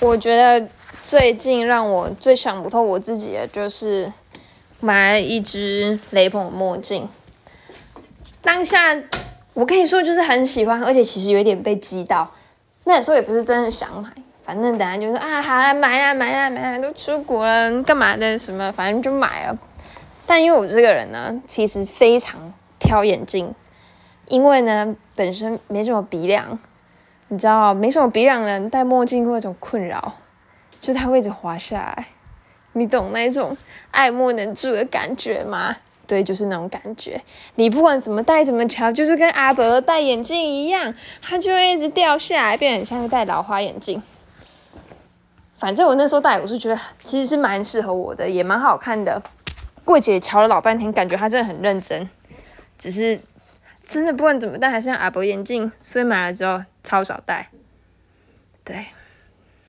我觉得最近让我最想不透我自己的就是买了一只雷朋墨镜。当下我跟你说就是很喜欢，而且其实有点被激到。那时候也不是真的想买，反正等下就说啊，好啦，买啦买啦买啦，都出国了，干嘛的什么，反正就买了。但因为我这个人呢，其实非常挑眼镜，因为呢本身没什么鼻梁。你知道，没什么比让人戴墨镜会有一种困扰，就是它会一直滑下来。你懂那种爱莫能助的感觉吗？对，就是那种感觉。你不管怎么戴怎么调，就是跟阿伯戴眼镜一样，它就会一直掉下来，变得很像戴老花眼镜。反正我那时候戴，我是觉得其实是蛮适合我的，也蛮好看的。柜姐瞧了老半天，感觉她真的很认真，只是。真的不管怎么戴，还是像阿伯眼镜，所以买了之后超少戴。对。